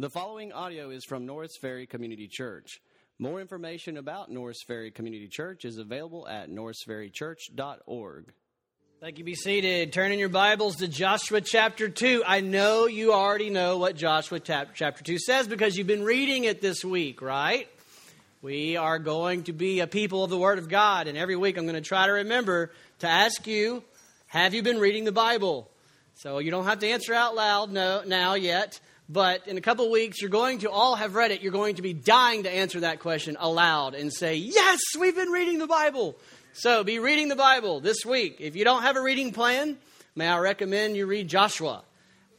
The following audio is from Norris Ferry Community Church. More information about Norris Ferry Community Church is available at norrisferrychurch.org. Thank you. Be seated. Turn in your Bibles to Joshua chapter 2. I know you already know what Joshua chapter 2 says because you've been reading it this week, right? We are going to be a people of the Word of God, and every week I'm going to try to remember to ask you, have you been reading the Bible? So you don't have to answer out loud no, now yet. But in a couple weeks, you're going to all have read it. You're going to be dying to answer that question aloud and say, Yes, we've been reading the Bible. So be reading the Bible this week. If you don't have a reading plan, may I recommend you read Joshua.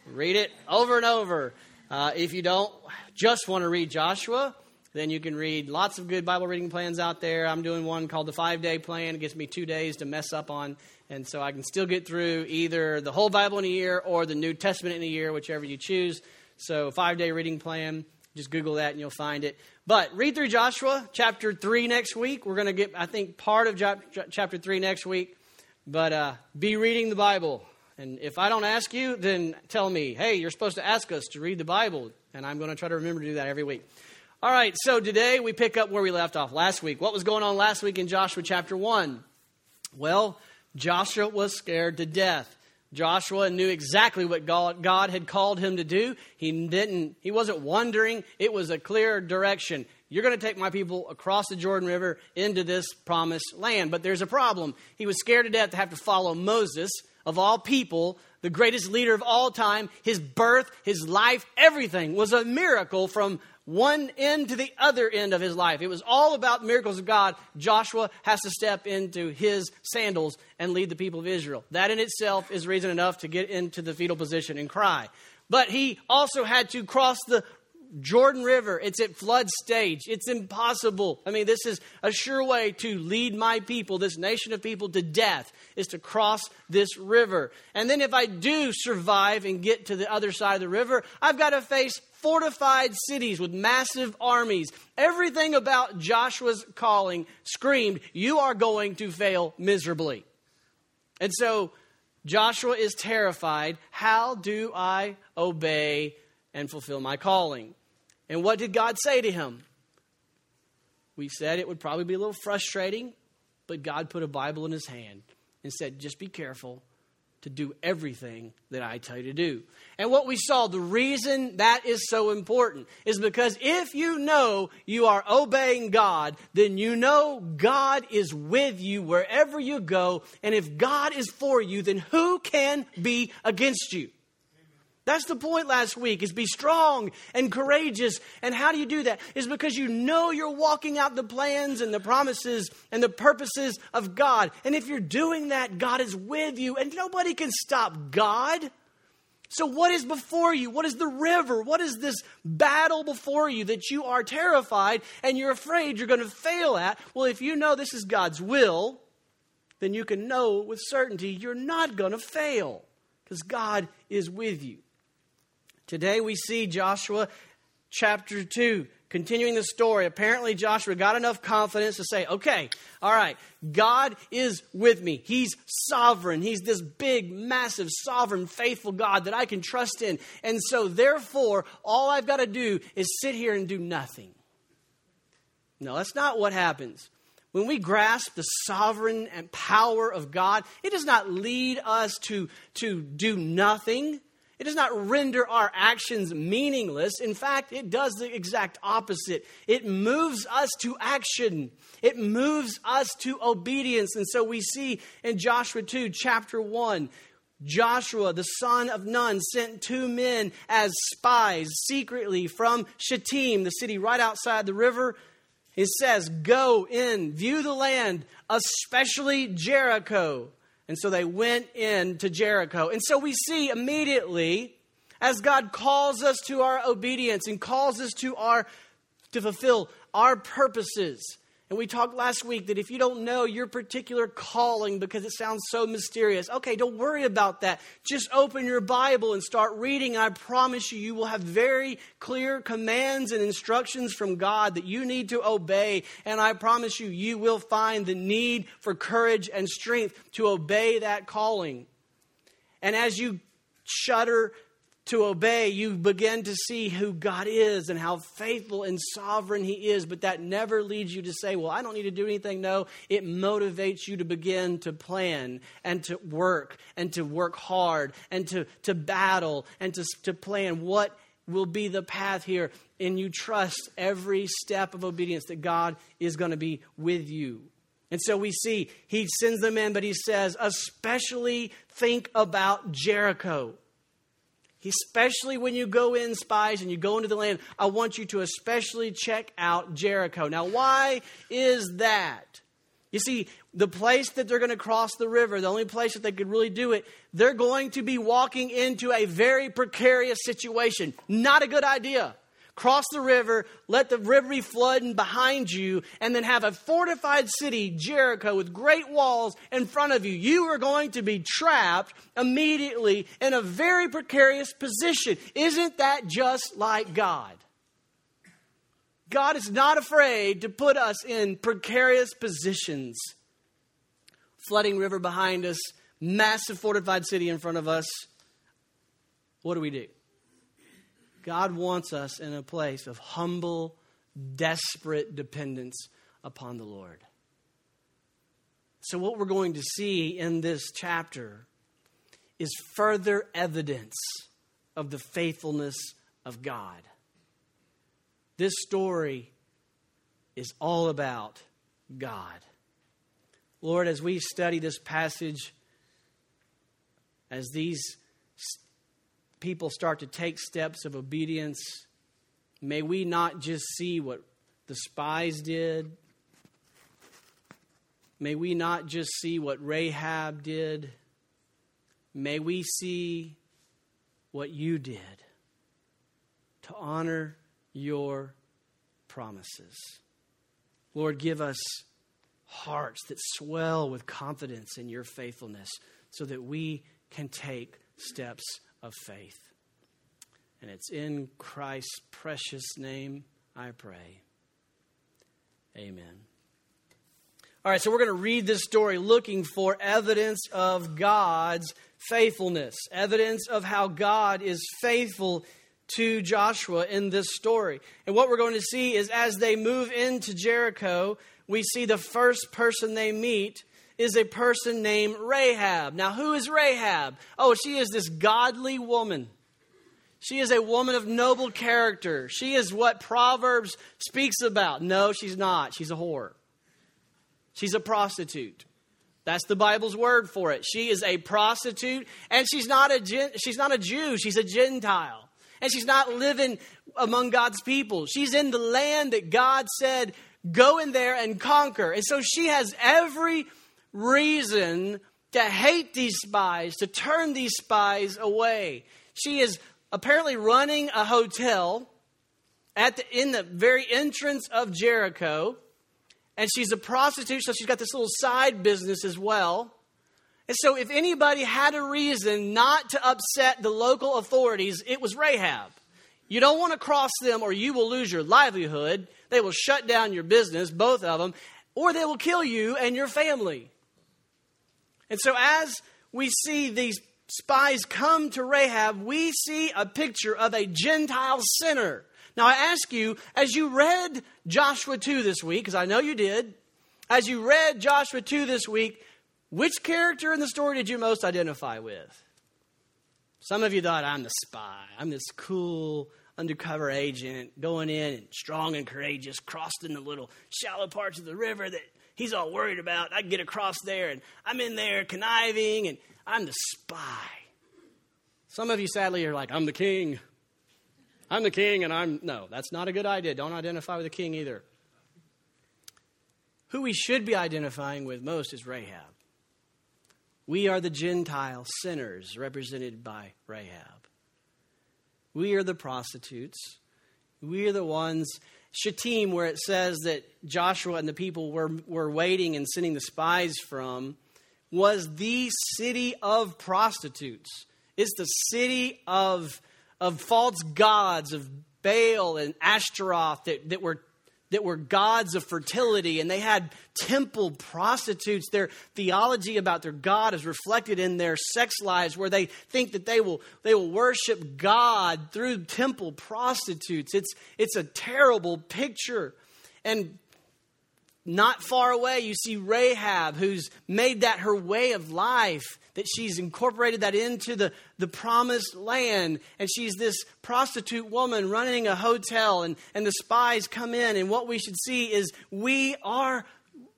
Read it over and over. Uh, if you don't just want to read Joshua, then you can read lots of good Bible reading plans out there. I'm doing one called the five day plan. It gives me two days to mess up on, and so I can still get through either the whole Bible in a year or the New Testament in a year, whichever you choose. So, five day reading plan. Just Google that and you'll find it. But read through Joshua chapter 3 next week. We're going to get, I think, part of chapter 3 next week. But uh, be reading the Bible. And if I don't ask you, then tell me, hey, you're supposed to ask us to read the Bible. And I'm going to try to remember to do that every week. All right, so today we pick up where we left off last week. What was going on last week in Joshua chapter 1? Well, Joshua was scared to death. Joshua knew exactly what God God had called him to do. He didn't, he wasn't wondering. It was a clear direction. You're going to take my people across the Jordan River into this promised land. But there's a problem. He was scared to death to have to follow Moses, of all people, the greatest leader of all time. His birth, his life, everything was a miracle from one end to the other end of his life. It was all about miracles of God. Joshua has to step into his sandals and lead the people of Israel. That in itself is reason enough to get into the fetal position and cry. But he also had to cross the Jordan River. It's at flood stage. It's impossible. I mean, this is a sure way to lead my people, this nation of people, to death, is to cross this river. And then if I do survive and get to the other side of the river, I've got to face fortified cities with massive armies. Everything about Joshua's calling screamed, You are going to fail miserably. And so Joshua is terrified. How do I obey and fulfill my calling? And what did God say to him? We said it would probably be a little frustrating, but God put a Bible in his hand and said, Just be careful to do everything that I tell you to do. And what we saw, the reason that is so important is because if you know you are obeying God, then you know God is with you wherever you go. And if God is for you, then who can be against you? That's the point last week is be strong and courageous. And how do you do that? Is because you know you're walking out the plans and the promises and the purposes of God. And if you're doing that, God is with you and nobody can stop God. So, what is before you? What is the river? What is this battle before you that you are terrified and you're afraid you're going to fail at? Well, if you know this is God's will, then you can know with certainty you're not going to fail because God is with you. Today we see Joshua chapter 2 continuing the story. Apparently, Joshua got enough confidence to say, okay, all right, God is with me. He's sovereign. He's this big, massive, sovereign, faithful God that I can trust in. And so, therefore, all I've got to do is sit here and do nothing. No, that's not what happens. When we grasp the sovereign and power of God, it does not lead us to, to do nothing. It does not render our actions meaningless. In fact, it does the exact opposite. It moves us to action, it moves us to obedience. And so we see in Joshua 2, chapter 1, Joshua, the son of Nun, sent two men as spies secretly from Shittim, the city right outside the river. It says, Go in, view the land, especially Jericho. And so they went into Jericho. And so we see immediately as God calls us to our obedience and calls us to our to fulfill our purposes and we talked last week that if you don't know your particular calling because it sounds so mysterious, okay, don't worry about that. Just open your Bible and start reading. I promise you, you will have very clear commands and instructions from God that you need to obey. And I promise you, you will find the need for courage and strength to obey that calling. And as you shudder to obey, you begin to see who God is and how faithful and sovereign He is. But that never leads you to say, Well, I don't need to do anything. No, it motivates you to begin to plan and to work and to work hard and to, to battle and to, to plan what will be the path here. And you trust every step of obedience that God is going to be with you. And so we see he sends them in, but he says, especially think about Jericho. Especially when you go in, spies, and you go into the land, I want you to especially check out Jericho. Now, why is that? You see, the place that they're going to cross the river, the only place that they could really do it, they're going to be walking into a very precarious situation. Not a good idea cross the river, let the river be flooding behind you, and then have a fortified city, Jericho, with great walls in front of you. You are going to be trapped immediately in a very precarious position. Isn't that just like God? God is not afraid to put us in precarious positions. Flooding river behind us, massive fortified city in front of us. What do we do? God wants us in a place of humble, desperate dependence upon the Lord. So, what we're going to see in this chapter is further evidence of the faithfulness of God. This story is all about God. Lord, as we study this passage, as these people start to take steps of obedience, may we not just see what the spies did. May we not just see what Rahab did. May we see what you did to honor your promises. Lord, give us hearts that swell with confidence in your faithfulness so that we can take steps of faith. And it's in Christ's precious name I pray. Amen. All right, so we're going to read this story looking for evidence of God's faithfulness, evidence of how God is faithful to Joshua in this story. And what we're going to see is as they move into Jericho, we see the first person they meet is a person named Rahab. Now, who is Rahab? Oh, she is this godly woman. She is a woman of noble character. She is what Proverbs speaks about. No, she's not. She's a whore. She's a prostitute. That's the Bible's word for it. She is a prostitute, and she's not a she's not a Jew. She's a Gentile, and she's not living among God's people. She's in the land that God said, "Go in there and conquer." And so she has every reason to hate these spies, to turn these spies away. She is apparently running a hotel at the, in the very entrance of Jericho, and she's a prostitute, so she's got this little side business as well. And so, if anybody had a reason not to upset the local authorities, it was Rahab. You don't want to cross them, or you will lose your livelihood. They will shut down your business, both of them, or they will kill you and your family. And so, as we see these spies come to Rahab, we see a picture of a Gentile sinner. Now, I ask you, as you read Joshua 2 this week, because I know you did, as you read Joshua 2 this week, which character in the story did you most identify with? Some of you thought, I'm the spy. I'm this cool undercover agent going in and strong and courageous, crossing the little shallow parts of the river that he's all worried about. I get across there and I'm in there conniving and I'm the spy. Some of you sadly are like, I'm the king. I'm the king and I'm. No, that's not a good idea. Don't identify with the king either. Who we should be identifying with most is Rahab. We are the Gentile sinners represented by Rahab. We are the prostitutes. We are the ones Shittim, where it says that Joshua and the people were, were waiting and sending the spies from, was the city of prostitutes. It's the city of, of false gods, of Baal and Ashtaroth that, that were that were gods of fertility and they had temple prostitutes. Their theology about their God is reflected in their sex lives where they think that they will, they will worship God through temple prostitutes. It's, it's a terrible picture. And not far away, you see Rahab, who's made that her way of life, that she's incorporated that into the, the promised land. And she's this prostitute woman running a hotel, and, and the spies come in. And what we should see is we are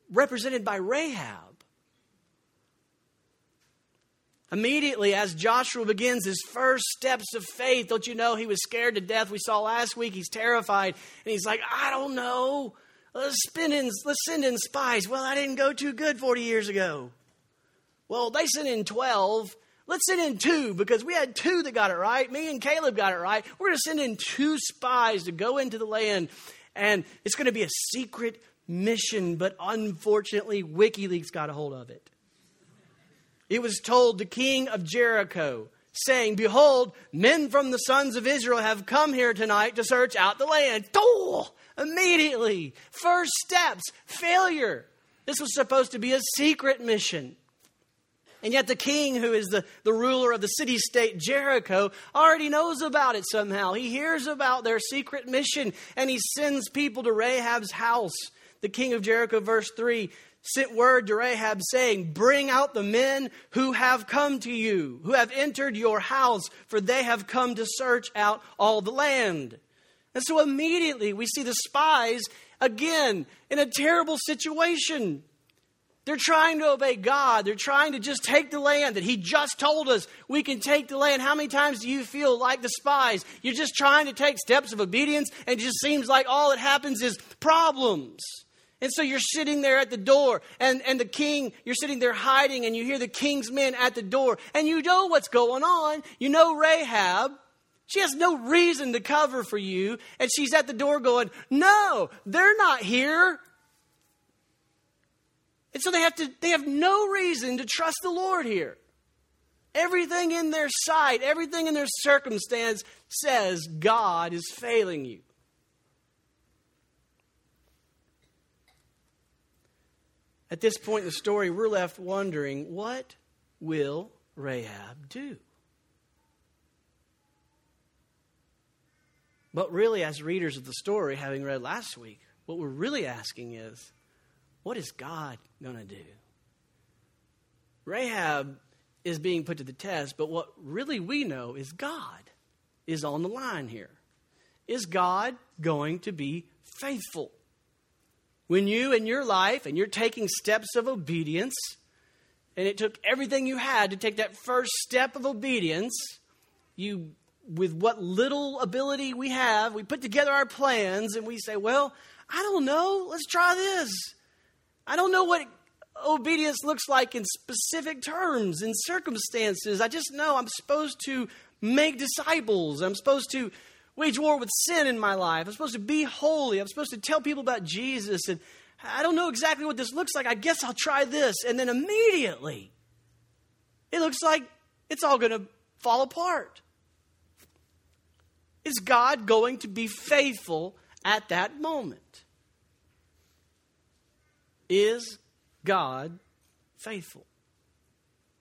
represented by Rahab. Immediately, as Joshua begins his first steps of faith, don't you know he was scared to death? We saw last week he's terrified, and he's like, I don't know. Uh, let's, spin in, let's send in spies. Well, I didn't go too good 40 years ago. Well, they sent in 12. Let's send in two because we had two that got it right. Me and Caleb got it right. We're going to send in two spies to go into the land, and it's going to be a secret mission, but unfortunately, WikiLeaks got a hold of it. It was told the king of Jericho, saying, Behold, men from the sons of Israel have come here tonight to search out the land. Oh, immediately. First steps, failure. This was supposed to be a secret mission. And yet, the king, who is the, the ruler of the city state Jericho, already knows about it somehow. He hears about their secret mission and he sends people to Rahab's house. The king of Jericho, verse 3, sent word to Rahab saying, Bring out the men who have come to you, who have entered your house, for they have come to search out all the land. And so immediately we see the spies again in a terrible situation. They're trying to obey God. They're trying to just take the land that He just told us we can take the land. How many times do you feel like the spies? You're just trying to take steps of obedience, and it just seems like all that happens is problems. And so you're sitting there at the door, and, and the king, you're sitting there hiding, and you hear the king's men at the door, and you know what's going on. You know Rahab. She has no reason to cover for you, and she's at the door going, No, they're not here. And so they have to they have no reason to trust the Lord here. Everything in their sight, everything in their circumstance says God is failing you. At this point in the story, we're left wondering what will Rahab do? But really, as readers of the story, having read last week, what we're really asking is what is God going to do? Rahab is being put to the test, but what really we know is God is on the line here. Is God going to be faithful? When you in your life and you're taking steps of obedience, and it took everything you had to take that first step of obedience, you with what little ability we have, we put together our plans and we say, well, I don't know, let's try this. I don't know what obedience looks like in specific terms and circumstances. I just know I'm supposed to make disciples. I'm supposed to wage war with sin in my life. I'm supposed to be holy. I'm supposed to tell people about Jesus. And I don't know exactly what this looks like. I guess I'll try this. And then immediately, it looks like it's all going to fall apart. Is God going to be faithful at that moment? Is God faithful?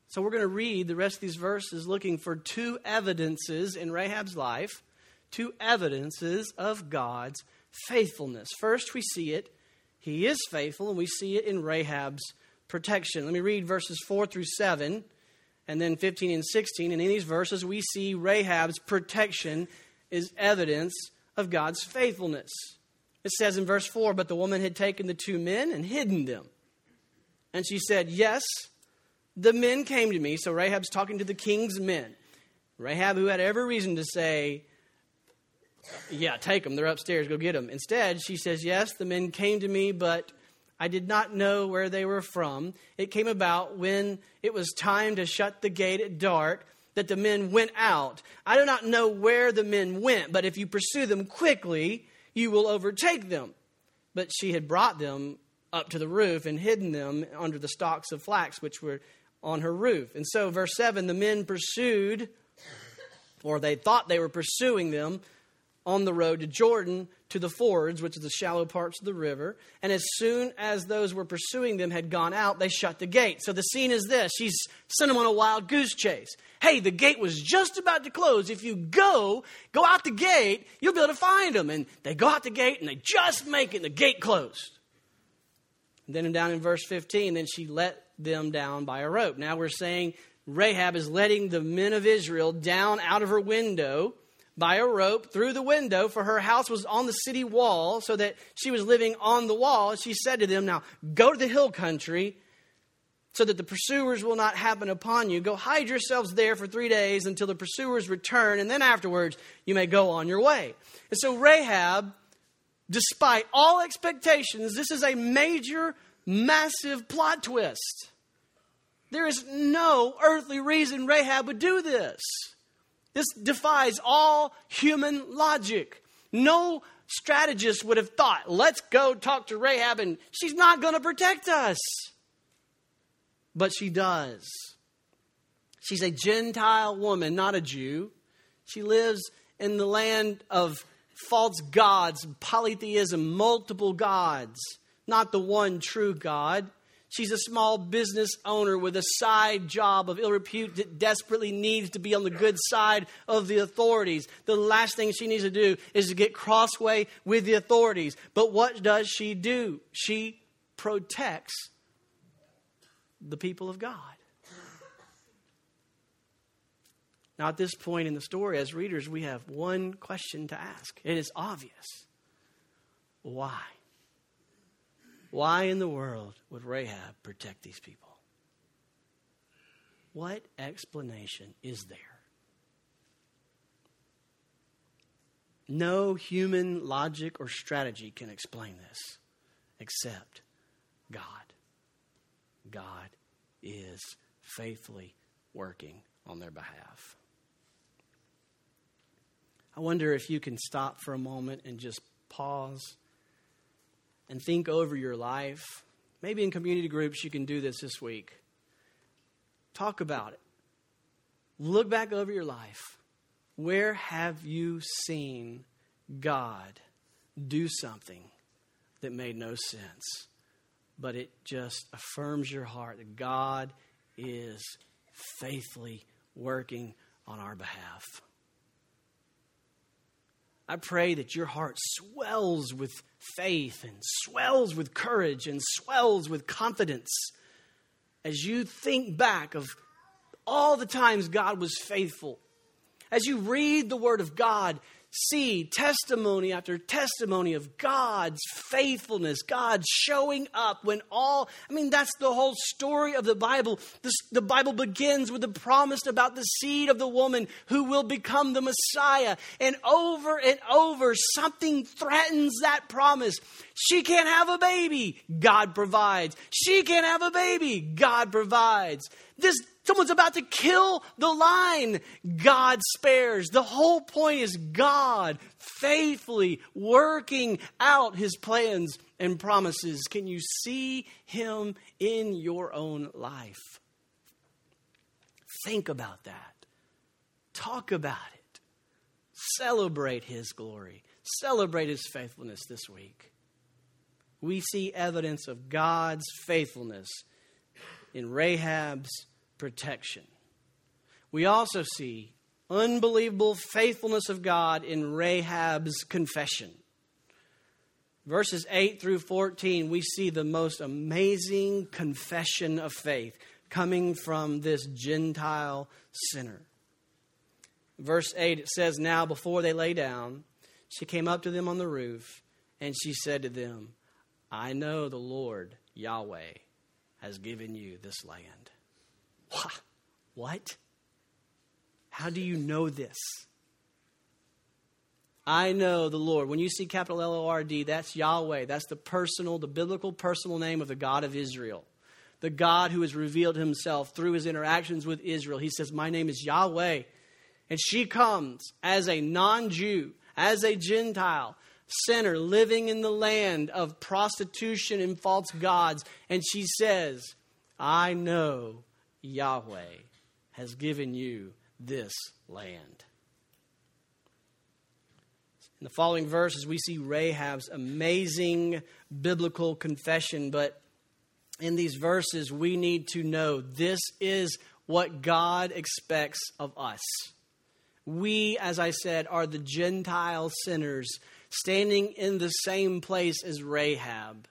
So we're going to read the rest of these verses looking for two evidences in Rahab's life, two evidences of God's faithfulness. First, we see it, he is faithful, and we see it in Rahab's protection. Let me read verses 4 through 7, and then 15 and 16. And in these verses, we see Rahab's protection is evidence of God's faithfulness. It says in verse 4 But the woman had taken the two men and hidden them. And she said, Yes, the men came to me. So Rahab's talking to the king's men. Rahab, who had every reason to say, Yeah, take them. They're upstairs. Go get them. Instead, she says, Yes, the men came to me, but I did not know where they were from. It came about when it was time to shut the gate at dark that the men went out. I do not know where the men went, but if you pursue them quickly, you will overtake them. But she had brought them up to the roof and hidden them under the stalks of flax which were on her roof. And so, verse 7 the men pursued, or they thought they were pursuing them, on the road to Jordan to the fords, which is the shallow parts of the river. And as soon as those were pursuing them had gone out, they shut the gate. So the scene is this She's sent them on a wild goose chase. Hey, the gate was just about to close. If you go, go out the gate, you'll be able to find them. And they go out the gate and they just make it, and the gate closed. And then down in verse 15, then she let them down by a rope. Now we're saying Rahab is letting the men of Israel down out of her window by a rope through the window, for her house was on the city wall, so that she was living on the wall. She said to them, Now go to the hill country, so that the pursuers will not happen upon you. Go hide yourselves there for three days until the pursuers return, and then afterwards you may go on your way. And so Rahab, despite all expectations, this is a major, massive plot twist. There is no earthly reason Rahab would do this. This defies all human logic. No strategist would have thought, let's go talk to Rahab and she's not going to protect us. But she does. She's a Gentile woman, not a Jew. She lives in the land of false gods, polytheism, multiple gods, not the one true God. She's a small business owner with a side job of ill repute that desperately needs to be on the good side of the authorities. The last thing she needs to do is to get crossway with the authorities. But what does she do? She protects the people of God. Now, at this point in the story, as readers, we have one question to ask. It is obvious. Why? Why in the world would Rahab protect these people? What explanation is there? No human logic or strategy can explain this except God. God is faithfully working on their behalf. I wonder if you can stop for a moment and just pause and think over your life. Maybe in community groups, you can do this this week. Talk about it. Look back over your life. Where have you seen God do something that made no sense? But it just affirms your heart that God is faithfully working on our behalf. I pray that your heart swells with faith and swells with courage and swells with confidence as you think back of all the times God was faithful. As you read the Word of God, see testimony after testimony of God's faithfulness, God showing up when all, I mean, that's the whole story of the Bible. This, the Bible begins with the promise about the seed of the woman who will become the Messiah. And over and over, something threatens that promise. She can't have a baby, God provides. She can't have a baby, God provides. This Someone's about to kill the line. God spares. The whole point is God faithfully working out his plans and promises. Can you see him in your own life? Think about that. Talk about it. Celebrate his glory. Celebrate his faithfulness this week. We see evidence of God's faithfulness in Rahab's protection. We also see unbelievable faithfulness of God in Rahab's confession. Verses 8 through 14, we see the most amazing confession of faith coming from this Gentile sinner. Verse 8, it says, Now before they lay down, she came up to them on the roof, and she said to them, I know the Lord, Yahweh, has given you this land. What? How do you know this? I know the Lord. When you see capital L O R D, that's Yahweh. That's the personal, the biblical personal name of the God of Israel. The God who has revealed himself through his interactions with Israel. He says, My name is Yahweh. And she comes as a non Jew, as a Gentile, sinner living in the land of prostitution and false gods. And she says, I know Yahweh has given you this land. In the following verses, we see Rahab's amazing biblical confession, but in these verses, we need to know this is what God expects of us. We, as I said, are the Gentile sinners standing in the same place as Rahab,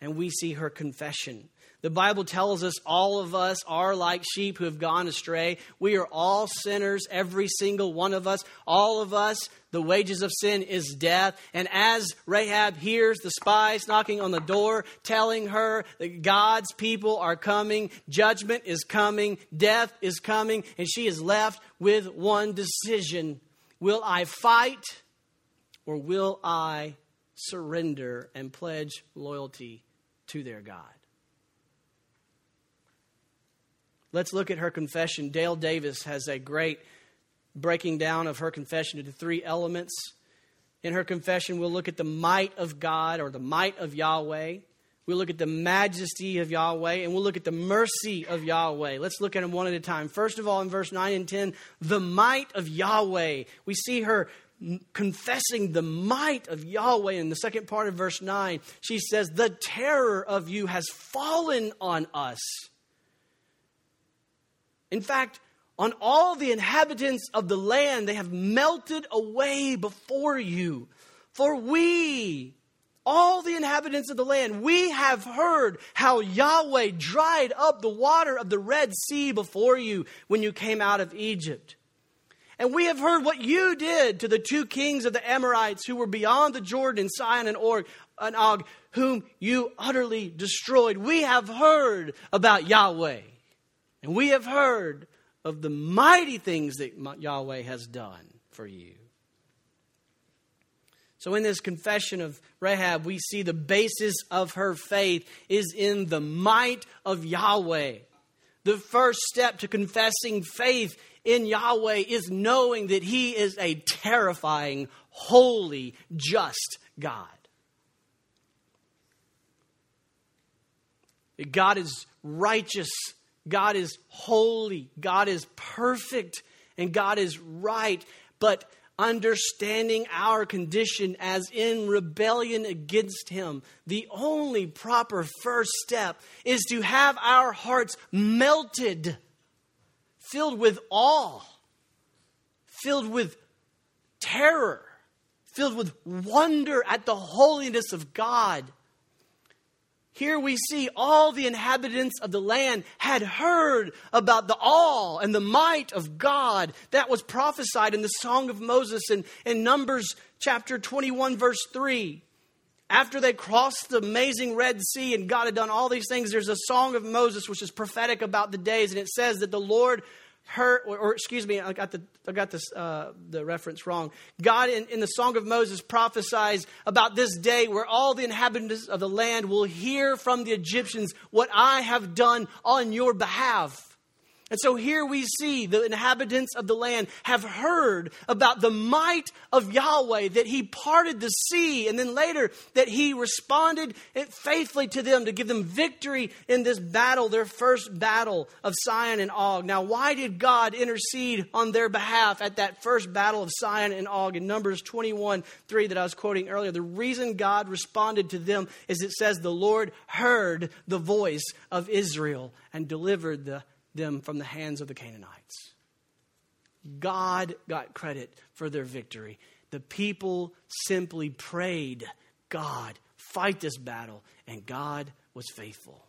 and we see her confession. The Bible tells us all of us are like sheep who have gone astray. We are all sinners, every single one of us. All of us, the wages of sin is death. And as Rahab hears the spies knocking on the door, telling her that God's people are coming, judgment is coming, death is coming, and she is left with one decision Will I fight or will I surrender and pledge loyalty to their God? Let's look at her confession. Dale Davis has a great breaking down of her confession into three elements. In her confession, we'll look at the might of God or the might of Yahweh. We'll look at the majesty of Yahweh and we'll look at the mercy of Yahweh. Let's look at them one at a time. First of all, in verse 9 and 10, the might of Yahweh. We see her confessing the might of Yahweh in the second part of verse 9. She says, The terror of you has fallen on us. In fact, on all the inhabitants of the land, they have melted away before you. For we, all the inhabitants of the land, we have heard how Yahweh dried up the water of the Red Sea before you when you came out of Egypt. And we have heard what you did to the two kings of the Amorites who were beyond the Jordan, Sihon and Og, and Og, whom you utterly destroyed. We have heard about Yahweh. And we have heard of the mighty things that Yahweh has done for you. So, in this confession of Rahab, we see the basis of her faith is in the might of Yahweh. The first step to confessing faith in Yahweh is knowing that He is a terrifying, holy, just God. God is righteous God is holy, God is perfect, and God is right. But understanding our condition as in rebellion against Him, the only proper first step is to have our hearts melted, filled with awe, filled with terror, filled with wonder at the holiness of God here we see all the inhabitants of the land had heard about the awe and the might of God that was prophesied in the Song of Moses in, in Numbers chapter 21, verse 3. After they crossed the amazing Red Sea and God had done all these things, there's a Song of Moses which is prophetic about the days, and it says that the Lord her, or, or, excuse me, I got the I got this uh, the reference wrong. God in, in the Song of Moses prophesies about this day where all the inhabitants of the land will hear from the Egyptians what I have done on your behalf. And so here we see the inhabitants of the land have heard about the might of Yahweh, that he parted the sea, and then later that he responded faithfully to them to give them victory in this battle, their first battle of Sihon and Og. Now, why did God intercede on their behalf at that first battle of Sihon and Og in Numbers 21 3 that I was quoting earlier? The reason God responded to them is it says, The Lord heard the voice of Israel and delivered the them from the hands of the Canaanites. God got credit for their victory. The people simply prayed, God, fight this battle, and God was faithful.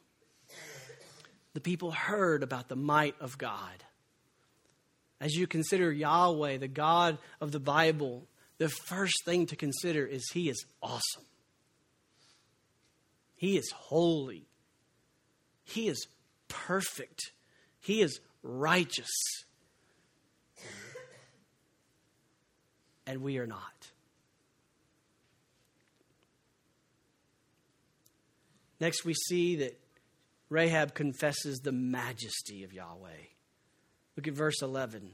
The people heard about the might of God. As you consider Yahweh, the God of the Bible, the first thing to consider is He is awesome. He is holy. He is perfect. He is righteous. And we are not. Next, we see that Rahab confesses the majesty of Yahweh. Look at verse 11.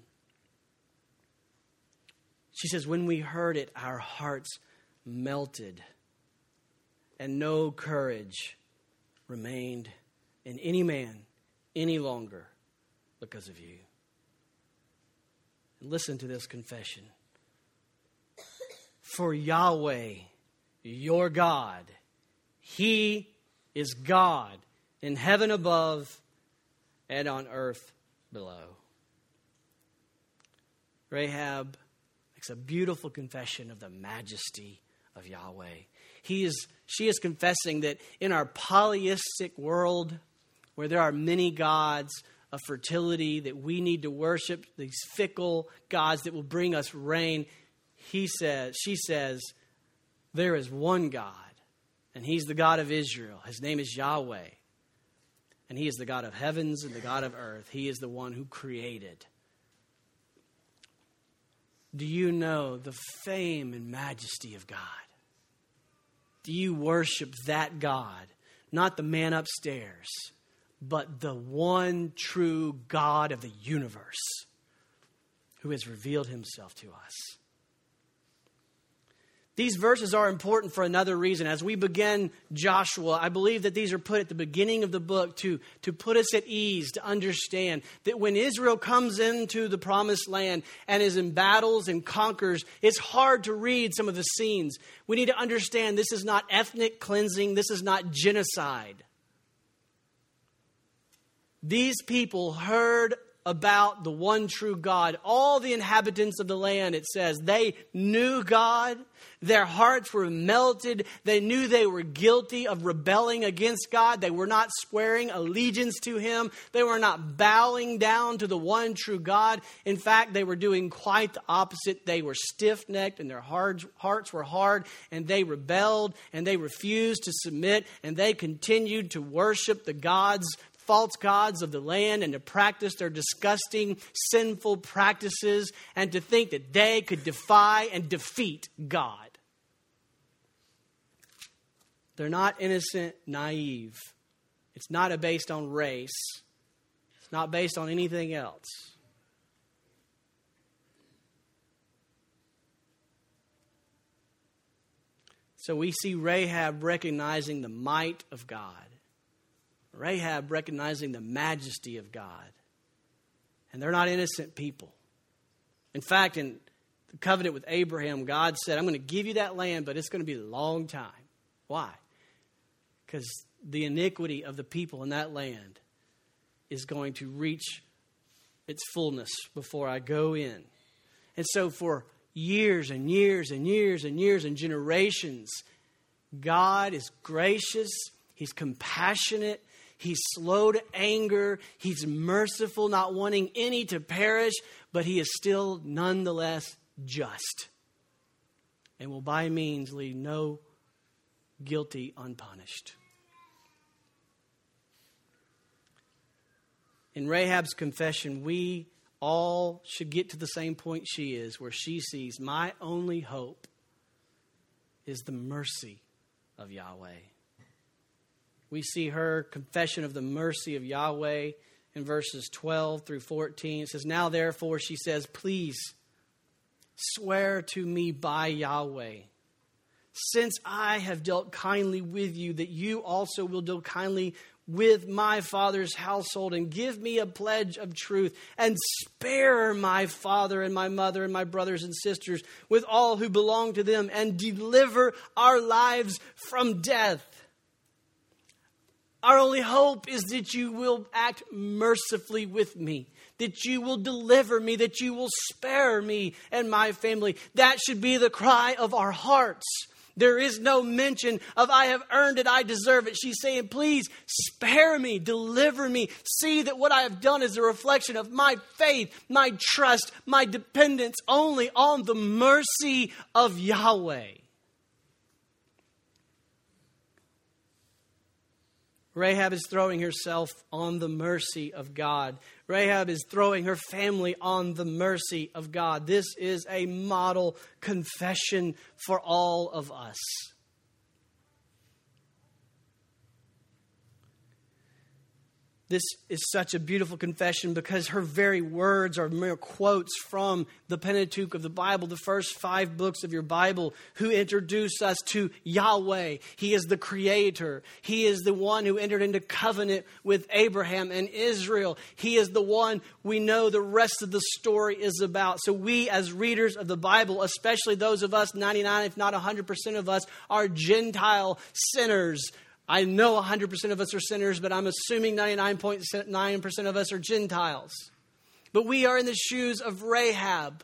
She says, When we heard it, our hearts melted, and no courage remained in any man any longer because of you. And listen to this confession. For Yahweh, your God, He is God in heaven above and on earth below. Rahab makes a beautiful confession of the majesty of Yahweh. He is, she is confessing that in our polytheistic world, where there are many gods of fertility that we need to worship, these fickle gods that will bring us rain, he says, she says, there is one God, and he's the God of Israel. His name is Yahweh. And he is the God of heavens and the God of earth. He is the one who created. Do you know the fame and majesty of God? Do you worship that God, not the man upstairs, but the one true God of the universe who has revealed himself to us? These verses are important for another reason. As we begin Joshua, I believe that these are put at the beginning of the book to, to put us at ease, to understand that when Israel comes into the promised land and is in battles and conquers, it's hard to read some of the scenes. We need to understand this is not ethnic cleansing, this is not genocide. These people heard about the one true God. All the inhabitants of the land, it says, they knew God. Their hearts were melted. They knew they were guilty of rebelling against God. They were not swearing allegiance to Him. They were not bowing down to the one true God. In fact, they were doing quite the opposite. They were stiff necked and their hearts were hard and they rebelled and they refused to submit and they continued to worship the gods false gods of the land and to practice their disgusting, sinful practices and to think that they could defy and defeat God. They're not innocent, naive. It's not based on race, it's not based on anything else. So we see Rahab recognizing the might of God. Rahab recognizing the majesty of God. And they're not innocent people. In fact, in the covenant with Abraham, God said, I'm going to give you that land, but it's going to be a long time. Why? Because the iniquity of the people in that land is going to reach its fullness before I go in. And so, for years and years and years and years and generations, God is gracious, He's compassionate, He's slow to anger. He's merciful, not wanting any to perish, but he is still nonetheless just and will by means leave no guilty unpunished. In Rahab's confession, we all should get to the same point she is, where she sees, My only hope is the mercy of Yahweh. We see her confession of the mercy of Yahweh in verses 12 through 14. It says, Now therefore, she says, Please swear to me by Yahweh, since I have dealt kindly with you, that you also will deal kindly with my father's household and give me a pledge of truth and spare my father and my mother and my brothers and sisters with all who belong to them and deliver our lives from death. Our only hope is that you will act mercifully with me, that you will deliver me, that you will spare me and my family. That should be the cry of our hearts. There is no mention of I have earned it, I deserve it. She's saying, please spare me, deliver me. See that what I have done is a reflection of my faith, my trust, my dependence only on the mercy of Yahweh. Rahab is throwing herself on the mercy of God. Rahab is throwing her family on the mercy of God. This is a model confession for all of us. This is such a beautiful confession because her very words are mere quotes from the Pentateuch of the Bible, the first five books of your Bible, who introduce us to Yahweh. He is the creator. He is the one who entered into covenant with Abraham and Israel. He is the one we know the rest of the story is about. So, we as readers of the Bible, especially those of us, 99, if not 100% of us, are Gentile sinners I know 100% of us are sinners, but I'm assuming 99.9% of us are Gentiles. But we are in the shoes of Rahab.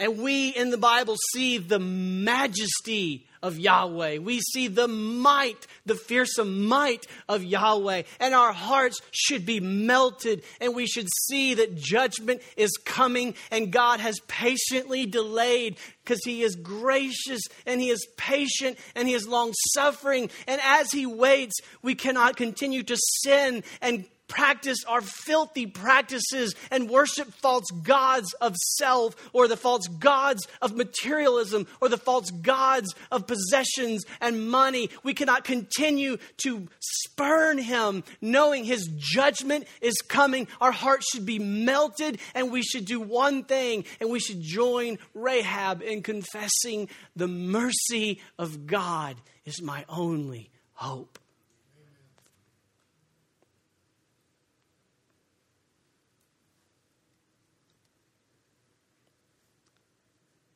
And we in the Bible see the majesty of Yahweh. We see the might, the fearsome might of Yahweh. And our hearts should be melted. And we should see that judgment is coming. And God has patiently delayed because He is gracious and He is patient and He is long suffering. And as He waits, we cannot continue to sin and practice our filthy practices and worship false gods of self or the false gods of materialism or the false gods of possessions and money. We cannot continue to spurn him knowing his judgment is coming. Our hearts should be melted and we should do one thing and we should join Rahab in confessing the mercy of God is my only hope.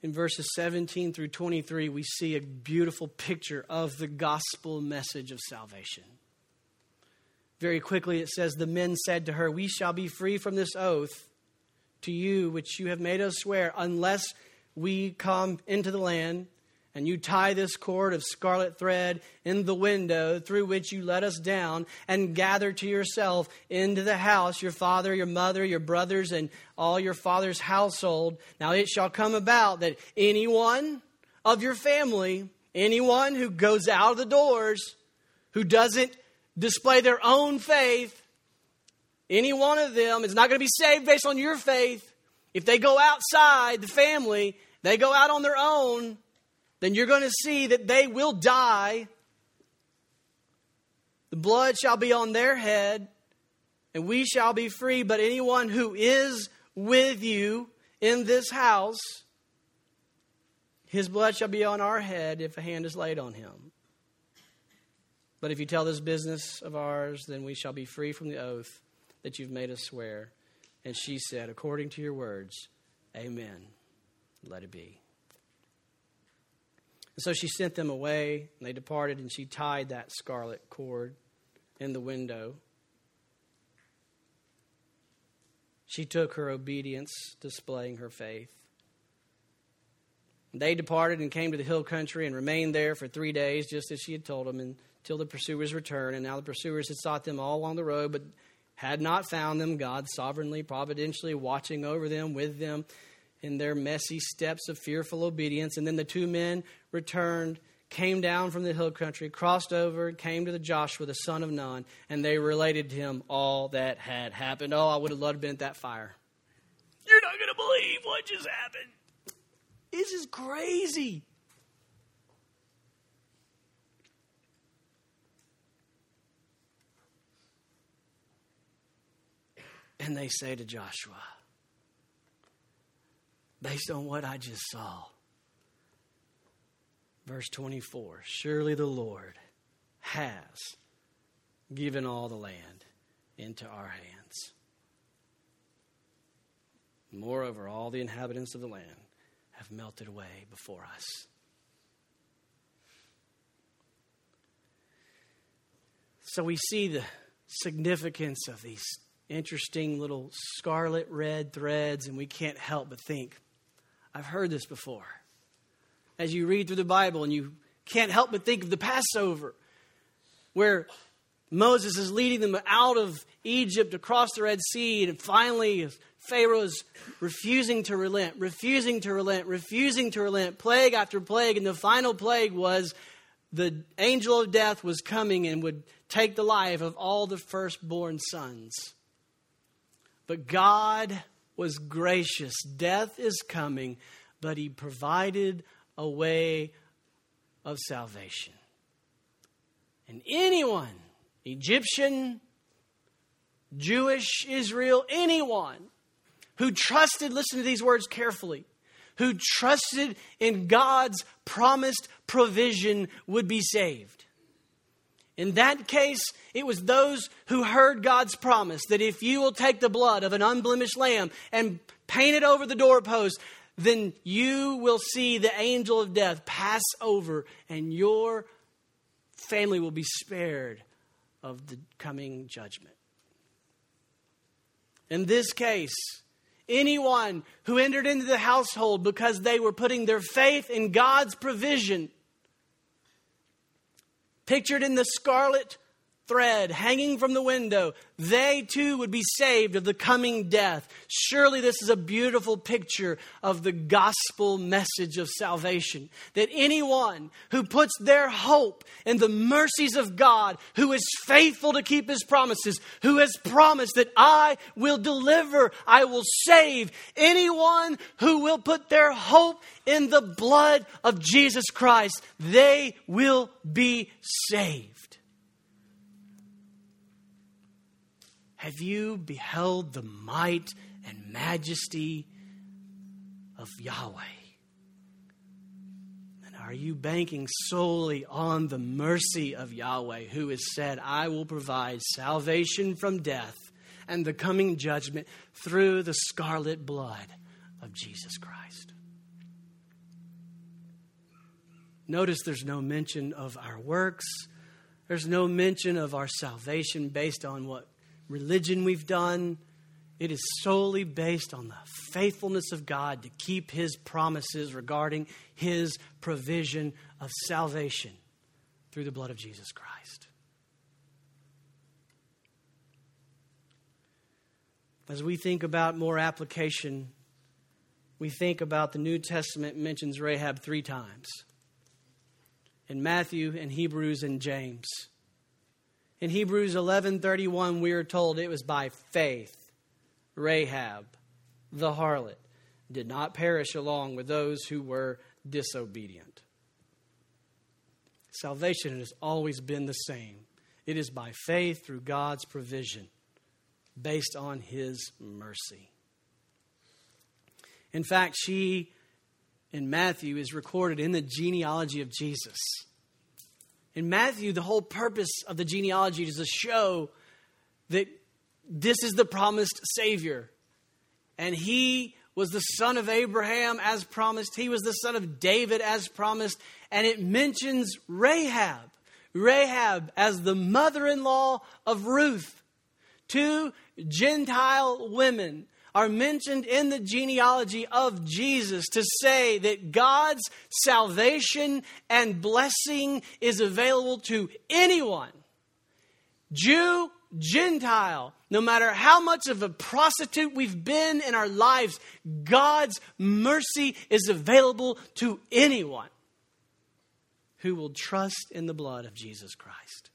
In verses 17 through 23, we see a beautiful picture of the gospel message of salvation. Very quickly, it says, The men said to her, We shall be free from this oath to you, which you have made us swear, unless we come into the land and you tie this cord of scarlet thread in the window through which you let us down, and gather to yourself into the house your father, your mother, your brothers, and all your father's household. Now it shall come about that anyone of your family, anyone who goes out of the doors, who doesn't display their own faith, any one of them is not going to be saved based on your faith. If they go outside the family, they go out on their own, then you're going to see that they will die. The blood shall be on their head, and we shall be free. But anyone who is with you in this house, his blood shall be on our head if a hand is laid on him. But if you tell this business of ours, then we shall be free from the oath that you've made us swear. And she said, According to your words, Amen. Let it be. And so she sent them away, and they departed, and she tied that scarlet cord in the window. She took her obedience, displaying her faith. They departed and came to the hill country and remained there for three days, just as she had told them, until the pursuers returned. And now the pursuers had sought them all along the road, but had not found them. God sovereignly, providentially watching over them, with them in their messy steps of fearful obedience. And then the two men returned, came down from the hill country, crossed over, came to the Joshua, the son of Nun, and they related to him all that had happened. Oh, I would have loved to have been at that fire. You're not going to believe what just happened. This is crazy. And they say to Joshua, based on what I just saw. Verse 24 Surely the Lord has given all the land into our hands. Moreover, all the inhabitants of the land have melted away before us. So we see the significance of these interesting little scarlet red threads, and we can't help but think I've heard this before. As you read through the Bible and you can't help but think of the Passover, where Moses is leading them out of Egypt across the Red Sea, and finally Pharaoh's refusing to relent, refusing to relent, refusing to relent, plague after plague, and the final plague was the angel of death was coming and would take the life of all the firstborn sons. But God was gracious. Death is coming, but he provided a way of salvation. And anyone, Egyptian Jewish Israel, anyone who trusted, listen to these words carefully, who trusted in God's promised provision would be saved. In that case, it was those who heard God's promise that if you will take the blood of an unblemished lamb and paint it over the doorpost, then you will see the angel of death pass over and your family will be spared of the coming judgment. In this case, anyone who entered into the household because they were putting their faith in God's provision, pictured in the scarlet thread hanging from the window, they too would be saved of the coming death. Surely this is a beautiful picture of the gospel message of salvation. That anyone who puts their hope in the mercies of God, who is faithful to keep his promises, who has promised that I will deliver, I will save, anyone who will put their hope in the blood of Jesus Christ, they will be saved. Have you beheld the might and majesty of Yahweh? And are you banking solely on the mercy of Yahweh, who has said, I will provide salvation from death and the coming judgment through the scarlet blood of Jesus Christ? Notice there's no mention of our works. There's no mention of our salvation based on what religion we've done. It is solely based on the faithfulness of God to keep His promises regarding His provision of salvation through the blood of Jesus Christ. As we think about more application, we think about the New Testament mentions Rahab three times in Matthew and Hebrews and James. In Hebrews 11:31 we are told it was by faith Rahab the harlot did not perish along with those who were disobedient. Salvation has always been the same. It is by faith through God's provision based on his mercy. In fact, she in Matthew is recorded in the genealogy of Jesus. In Matthew, the whole purpose of the genealogy is to show that this is the promised Savior. And he was the son of Abraham as promised, he was the son of David as promised. And it mentions Rahab, Rahab as the mother in law of Ruth, two Gentile women are mentioned in the genealogy of Jesus to say that God's salvation and blessing is available to anyone, Jew, Gentile, no matter how much of a prostitute we've been in our lives, God's mercy is available to anyone who will trust in the blood of Jesus Christ.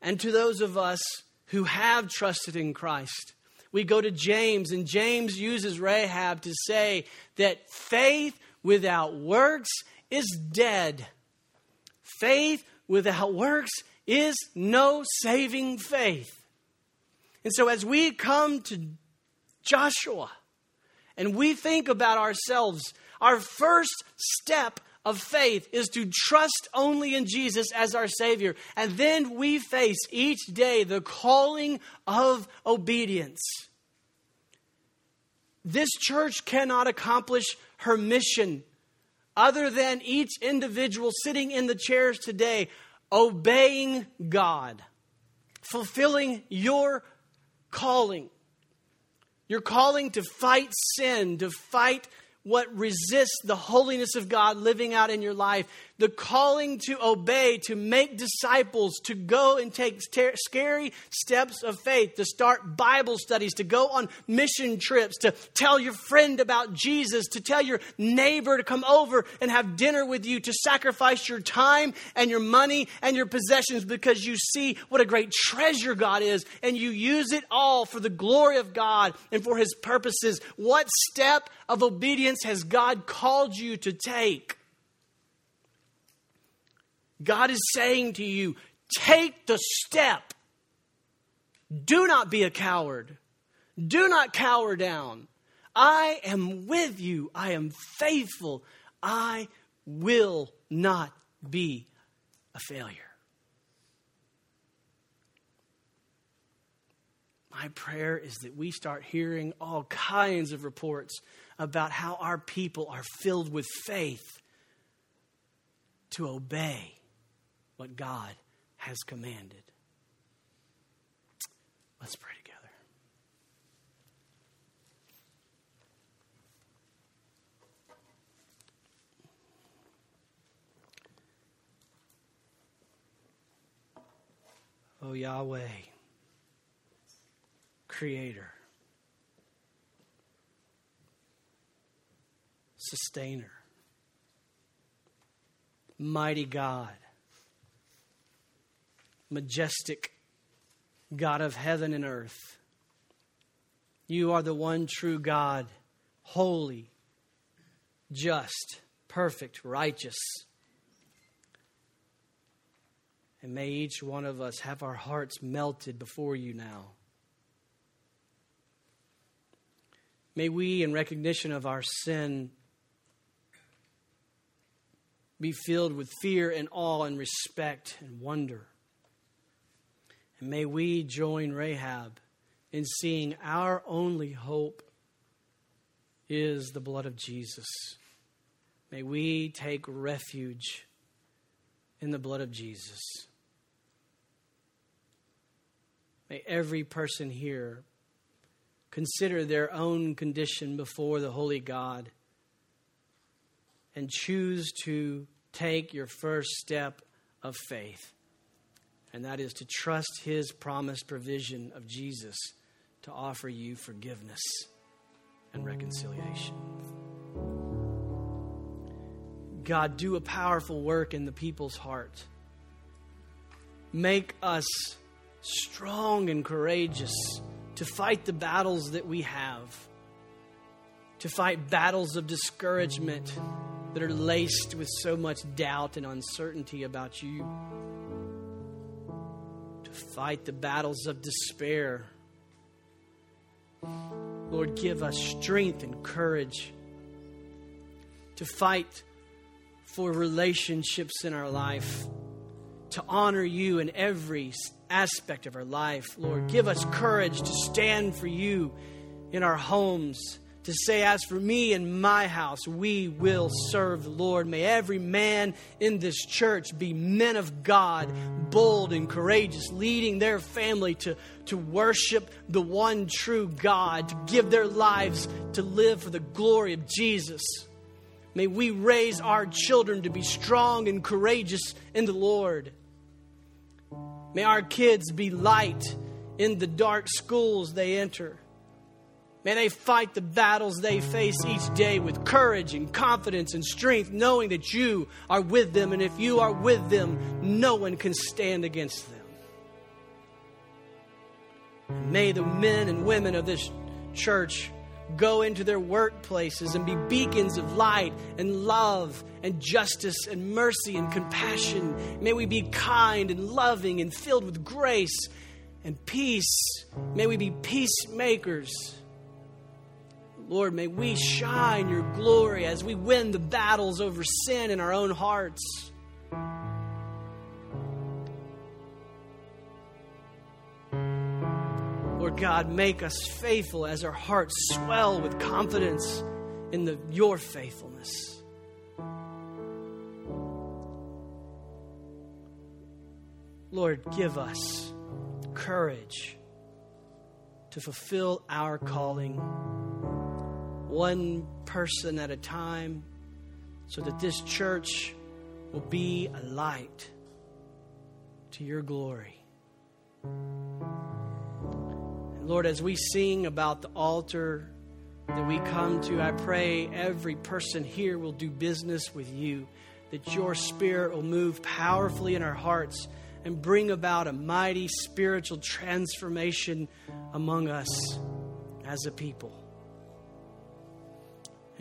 And to those of us who have trusted in Christ. We go to James, and James uses Rahab to say that faith without works is dead. Faith without works is no saving faith. And so, as we come to Joshua and we think about ourselves, our first step of faith is to trust only in Jesus as our Savior. And then we face each day the calling of obedience. This church cannot accomplish her mission other than each individual sitting in the chairs today obeying God, fulfilling your calling. Your calling to fight sin, to fight what resists the holiness of God living out in your life, the calling to obey, to make disciples, to go and take ter- scary steps of faith, to start Bible studies, to go on mission trips, to tell your friend about Jesus, to tell your neighbor to come over and have dinner with you, to sacrifice your time and your money and your possessions because you see what a great treasure God is and you use it all for the glory of God and for His purposes. What step of obedience has God called you to take? God is saying to you, take the step Do not be a coward. Do not cower down. I am with you. I am faithful. I will not be a failure. My prayer is that we start hearing all kinds of reports about how our people are filled with faith to obey what God has commanded. Let's pray together. Oh Yahweh, Creator, Sustainer, Mighty God, Majestic God of heaven and earth. You are the one true God, holy, just, perfect, righteous. And may each one of us have our hearts melted before you now. May we, in recognition of our sin, be filled with fear and awe and respect and wonder. And may we join Rahab in seeing our only hope is the blood of Jesus. May we take refuge in the blood of Jesus. May every person here consider their own condition before the Holy God and choose to take your first step of faith and that is to trust His promised provision of Jesus to offer you forgiveness and reconciliation. God, do a powerful work in the people's heart. Make us strong and courageous to fight the battles that we have, to fight battles of discouragement that are laced with so much doubt and uncertainty about you To fight the battles of despair. Lord, give us strength and courage to fight for relationships in our life, to honor you in every aspect of our life. Lord, give us courage to stand for you in our homes to say, As for me and my house, we will serve the Lord. May every man in this church be men of God, bold and courageous, leading their family to, to worship the one true God, to give their lives to live for the glory of Jesus. May we raise our children to be strong and courageous in the Lord. May our kids be light in the dark schools they enter. May they fight the battles they face each day with courage and confidence and strength, knowing that you are with them, and if you are with them, no one can stand against them. And may the men and women of this church go into their workplaces and be beacons of light and love and justice and mercy and compassion. May we be kind and loving and filled with grace and peace. May we be peacemakers. Lord, may we shine your glory as we win the battles over sin in our own hearts. Lord God, make us faithful as our hearts swell with confidence in the, your faithfulness. Lord, give us courage to fulfill our calling one person at a time, so that this church will be a light to your glory. And Lord, as we sing about the altar that we come to, I pray every person here will do business with you, that your spirit will move powerfully in our hearts and bring about a mighty spiritual transformation among us as a people.